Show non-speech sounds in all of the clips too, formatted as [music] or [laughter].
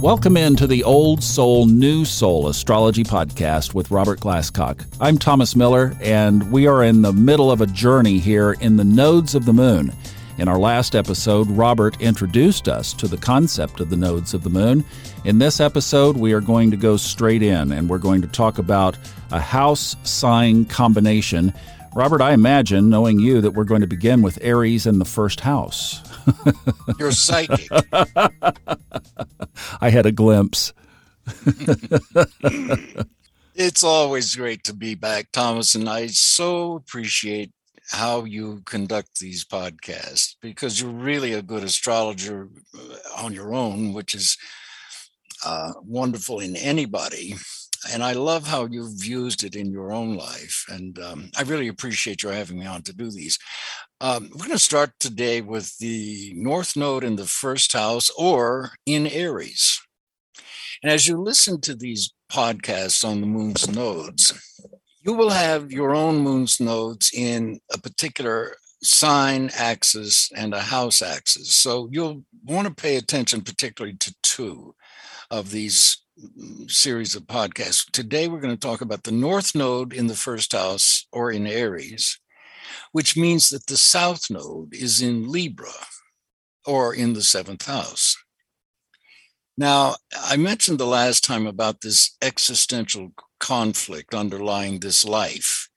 Welcome into the Old Soul, New Soul Astrology Podcast with Robert Glasscock. I'm Thomas Miller, and we are in the middle of a journey here in the nodes of the moon. In our last episode, Robert introduced us to the concept of the nodes of the moon. In this episode, we are going to go straight in and we're going to talk about a house sign combination. Robert, I imagine, knowing you, that we're going to begin with Aries in the first house. [laughs] You're psychic. [laughs] I had a glimpse. [laughs] it's always great to be back, Thomas, and I so appreciate how you conduct these podcasts because you're really a good astrologer uh, on your own, which is uh, wonderful in anybody. And I love how you've used it in your own life. And um, I really appreciate your having me on to do these. Um, we're going to start today with the North Node in the first house or in Aries. And as you listen to these podcasts on the moon's nodes, you will have your own moon's nodes in a particular sign axis and a house axis. So you'll want to pay attention particularly to two of these series of podcasts. Today we're going to talk about the north node in the first house or in Aries, which means that the south node is in Libra or in the seventh house. Now, I mentioned the last time about this existential conflict underlying this life,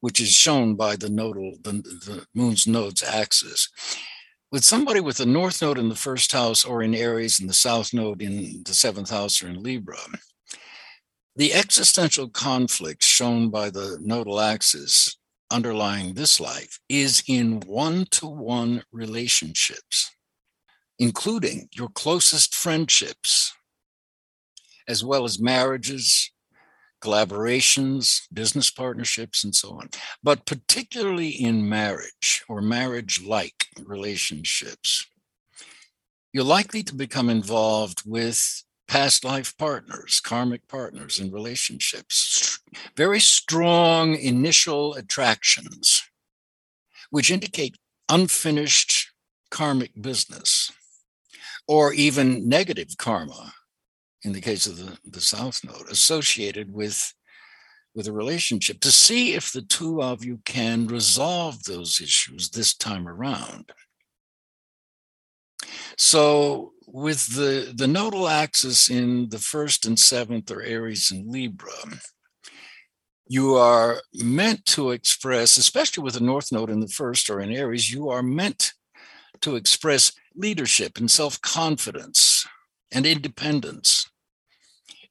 which is shown by the nodal, the, the moon's nodes axis. With somebody with the north node in the first house or in Aries and the south node in the seventh house or in Libra, the existential conflict shown by the nodal axis underlying this life is in one to one relationships, including your closest friendships, as well as marriages, collaborations, business partnerships, and so on. But particularly in marriage or marriage like relationships, you're likely to become involved with past life partners, karmic partners in relationships. Very strong initial attractions, which indicate unfinished karmic business or even negative karma in the case of the, the South Node, associated with, with a relationship to see if the two of you can resolve those issues this time around. So, with the, the nodal axis in the first and seventh, or Aries and Libra, you are meant to express, especially with the North Node in the first or in Aries, you are meant to express leadership and self confidence and independence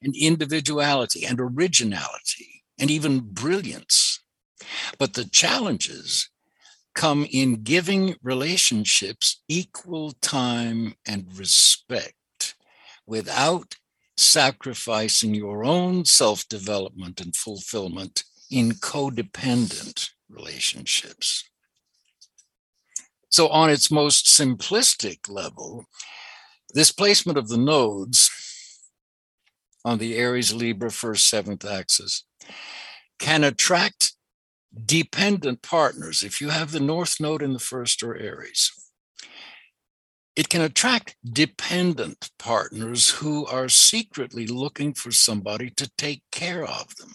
and individuality and originality and even brilliance. But the challenges come in giving relationships equal time and respect without sacrificing your own self development and fulfillment in codependent relationships. So, on its most simplistic level, this placement of the nodes on the Aries Libra first seventh axis can attract dependent partners. If you have the North Node in the first or Aries, it can attract dependent partners who are secretly looking for somebody to take care of them.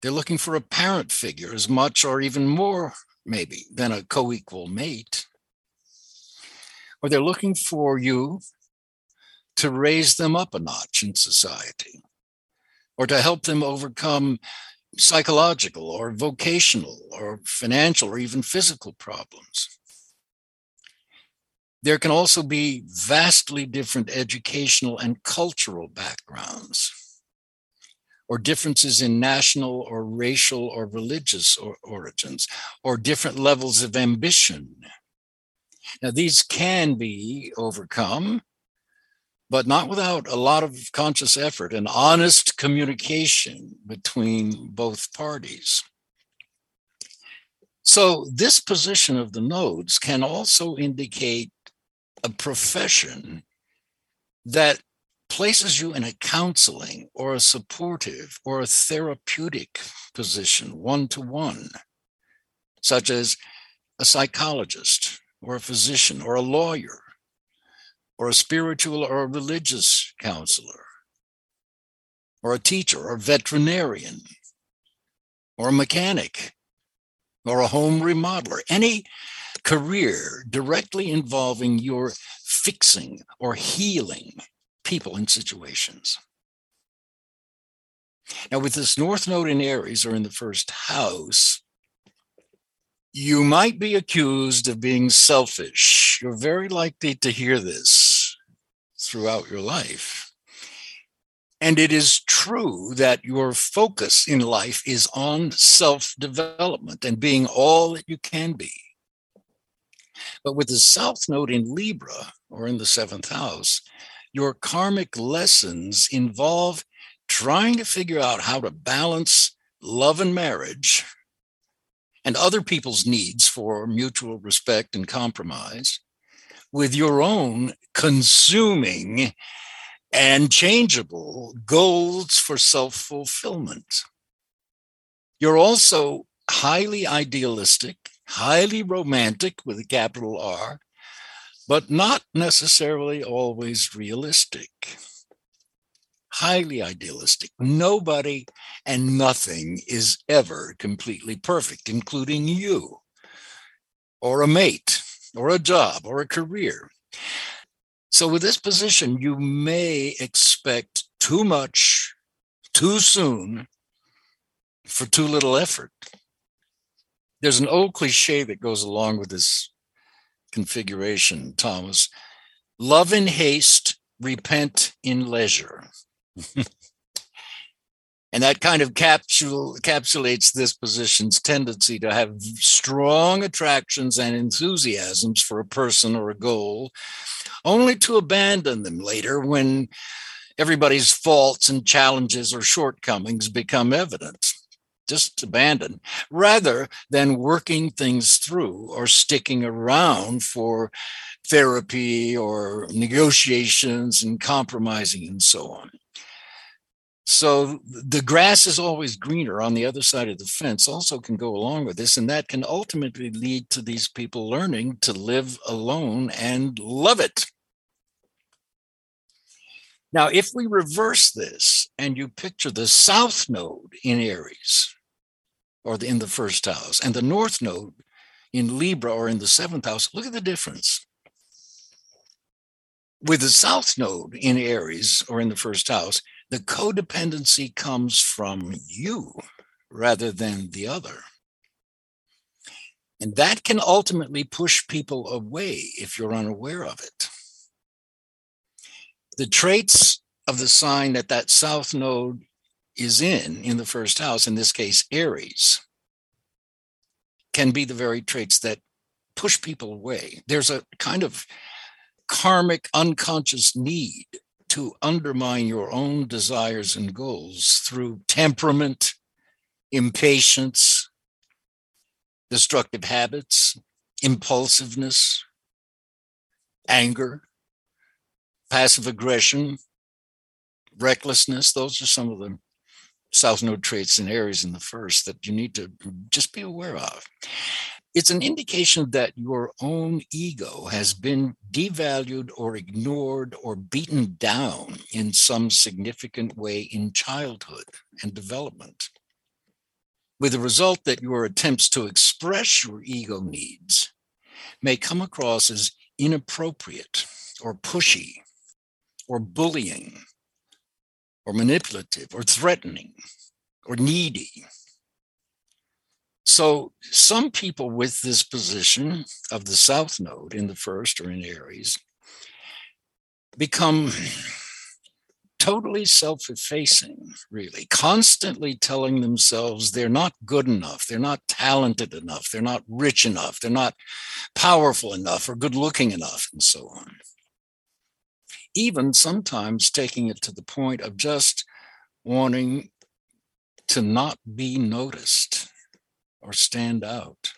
They're looking for a parent figure as much or even more, maybe, than a co equal mate. Or they're looking for you to raise them up a notch in society or to help them overcome psychological or vocational or financial or even physical problems. There can also be vastly different educational and cultural backgrounds, or differences in national or racial or religious or origins, or different levels of ambition. Now, these can be overcome but not without a lot of conscious effort and honest communication between both parties. So, this position of the nodes can also indicate a profession that places you in a counseling or a supportive or a therapeutic position, one to one, such as a psychologist or a physician or a lawyer or a spiritual or a religious counselor, or a teacher or a veterinarian, or a mechanic, or a home remodeler, any career directly involving your fixing or healing people and situations. Now, with this North Node in Aries or in the first house, you might be accused of being selfish. You're very likely to hear this throughout your life. And it is true that your focus in life is on self development and being all that you can be. But with the South Node in Libra or in the seventh house, your karmic lessons involve trying to figure out how to balance love and marriage and other people's needs for mutual respect and compromise with your own consuming and changeable goals for self fulfillment. You're also highly idealistic, highly romantic with a capital R, but not necessarily always realistic. Highly idealistic. Nobody and nothing is ever completely perfect, including you, or a mate, or a job, or a career. So, with this position, you may expect too much too soon for too little effort. There's an old cliche that goes along with this configuration, Thomas. Love in haste, repent in leisure. And that kind of capsule encapsulates this position's tendency to have strong attractions and enthusiasms for a person or a goal, only to abandon them later when everybody's faults and challenges or shortcomings become evident just abandon rather than working things through or sticking around for therapy or negotiations and compromising and so on. So the grass is always greener on the other side of the fence also can go along with this. And that can ultimately lead to these people learning to live alone and love it. Now, if we reverse this and you picture the south node in Aries, or in the first house, and the north node in Libra or in the seventh house, look at the difference. With the south node in Aries or in the first house, the codependency comes from you rather than the other. And that can ultimately push people away if you're unaware of it. The traits of the sign that that south node is in, in the first house, in this case, Aries, can be the very traits that push people away. There's a kind of karmic unconscious need to undermine your own desires and goals through temperament, impatience, destructive habits, impulsiveness, anger, passive aggression, recklessness. Those are some of the South Node traits and Aries in the first that you need to just be aware of. It's an indication that your own ego has been devalued or ignored or beaten down in some significant way in childhood and development, with the result that your attempts to express your ego needs may come across as inappropriate or pushy or bullying or manipulative or threatening or needy. So, some people with this position of the South Node in the first or in Aries become totally self effacing, really, constantly telling themselves they're not good enough, they're not talented enough, they're not rich enough, they're not powerful enough or good looking enough, and so on. Even sometimes taking it to the point of just wanting to not be noticed or stand out.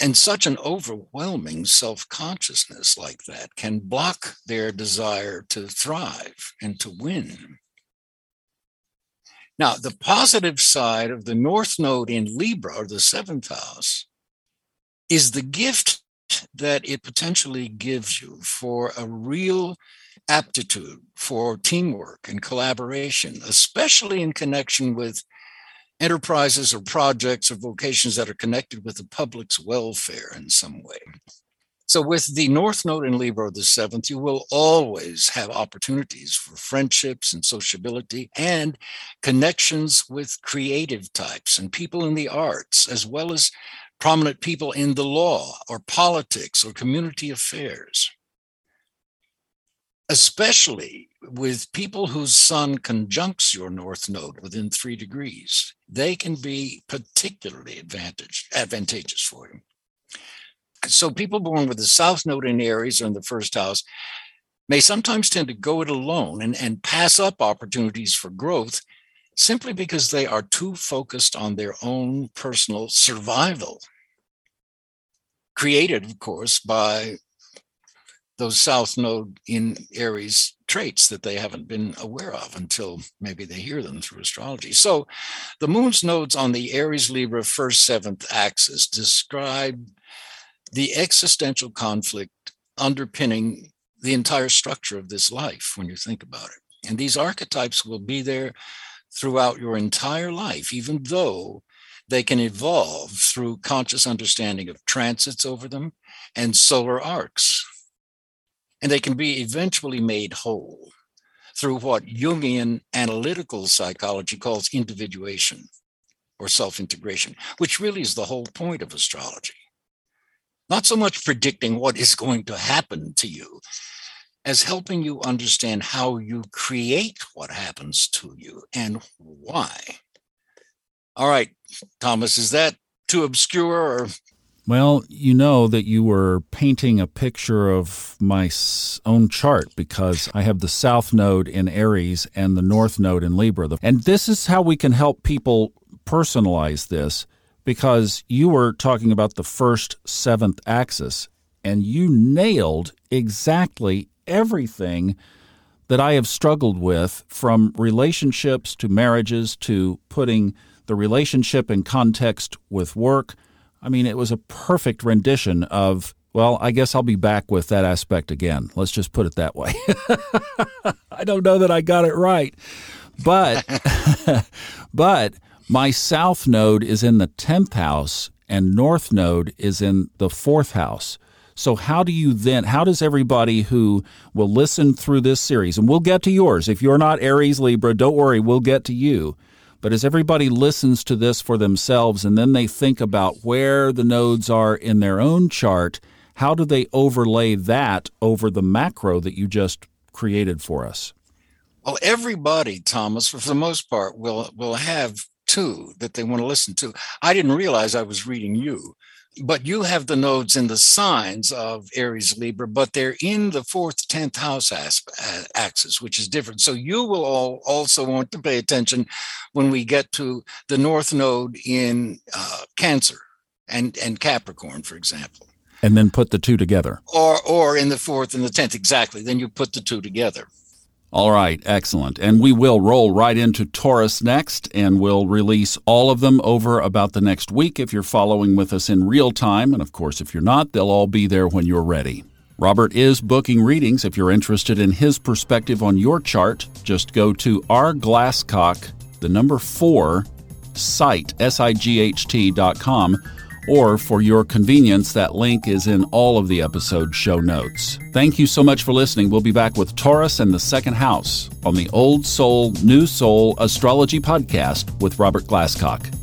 And such an overwhelming self consciousness like that can block their desire to thrive and to win. Now, the positive side of the North Node in Libra, or the seventh house, is the gift that it potentially gives you for a real aptitude for teamwork and collaboration, especially in connection with enterprises or projects or vocations that are connected with the public's welfare in some way. So, with the North Node in Libra the seventh, you will always have opportunities for friendships and sociability and connections with creative types and people in the arts, as well as prominent people in the law or politics or community affairs. Especially with people whose sun conjuncts your North Node within three degrees, they can be particularly advantage, advantageous for you so people born with the south node in Aries or in the first house may sometimes tend to go it alone and, and pass up opportunities for growth simply because they are too focused on their own personal survival. Created, of course, by those south node in Aries traits that they haven't been aware of until maybe they hear them through astrology. So the moon's nodes on the Aries Libra first seventh axis describe the existential conflict underpinning the entire structure of this life when you think about it. And these archetypes will be there throughout your entire life, even though they can evolve through conscious understanding of transits over them and solar arcs. And they can be eventually made whole through what Jungian analytical psychology calls individuation or self integration, which really is the whole point of astrology not so much predicting what is going to happen to you as helping you understand how you create what happens to you and why. All right, Thomas, is that too obscure or well, you know that you were painting a picture of my own chart because I have the South Node in Aries and the North Node in Libra. And this is how we can help people personalize this because you were talking about the first seventh axis and you nailed exactly everything that I have struggled with from relationships to marriages to putting the relationship in context with work. I mean, it was a perfect rendition of, well, I guess I'll be back with that aspect again. Let's just put it that way. [laughs] I don't know that I got it right. But, [laughs] but, my south node is in the 10th house and north node is in the fourth house. So, how do you then, how does everybody who will listen through this series, and we'll get to yours. If you're not Aries Libra, don't worry, we'll get to you. But as everybody listens to this for themselves and then they think about where the nodes are in their own chart, how do they overlay that over the macro that you just created for us? Well, everybody, Thomas, for the most part, will will have two that they want to listen to. I didn't realize I was reading you, but you have the nodes in the signs of Aries Libra, but they're in the fourth, 10th house axis, which is different. So you will all also want to pay attention when we get to the North Node in uh, Cancer and, and Capricorn, for example. And then put the two together. Or, or in the fourth and the 10th, exactly. Then you put the two together. All right, excellent. And we will roll right into Taurus next, and we'll release all of them over about the next week if you're following with us in real time. And of course, if you're not, they'll all be there when you're ready. Robert is booking readings. If you're interested in his perspective on your chart, just go to R Glasscock, the number four, site, S-I-G-H-T dot com or for your convenience, that link is in all of the episode show notes. Thank you so much for listening. We'll be back with Taurus and the Second House on the Old Soul, New Soul Astrology Podcast with Robert Glasscock.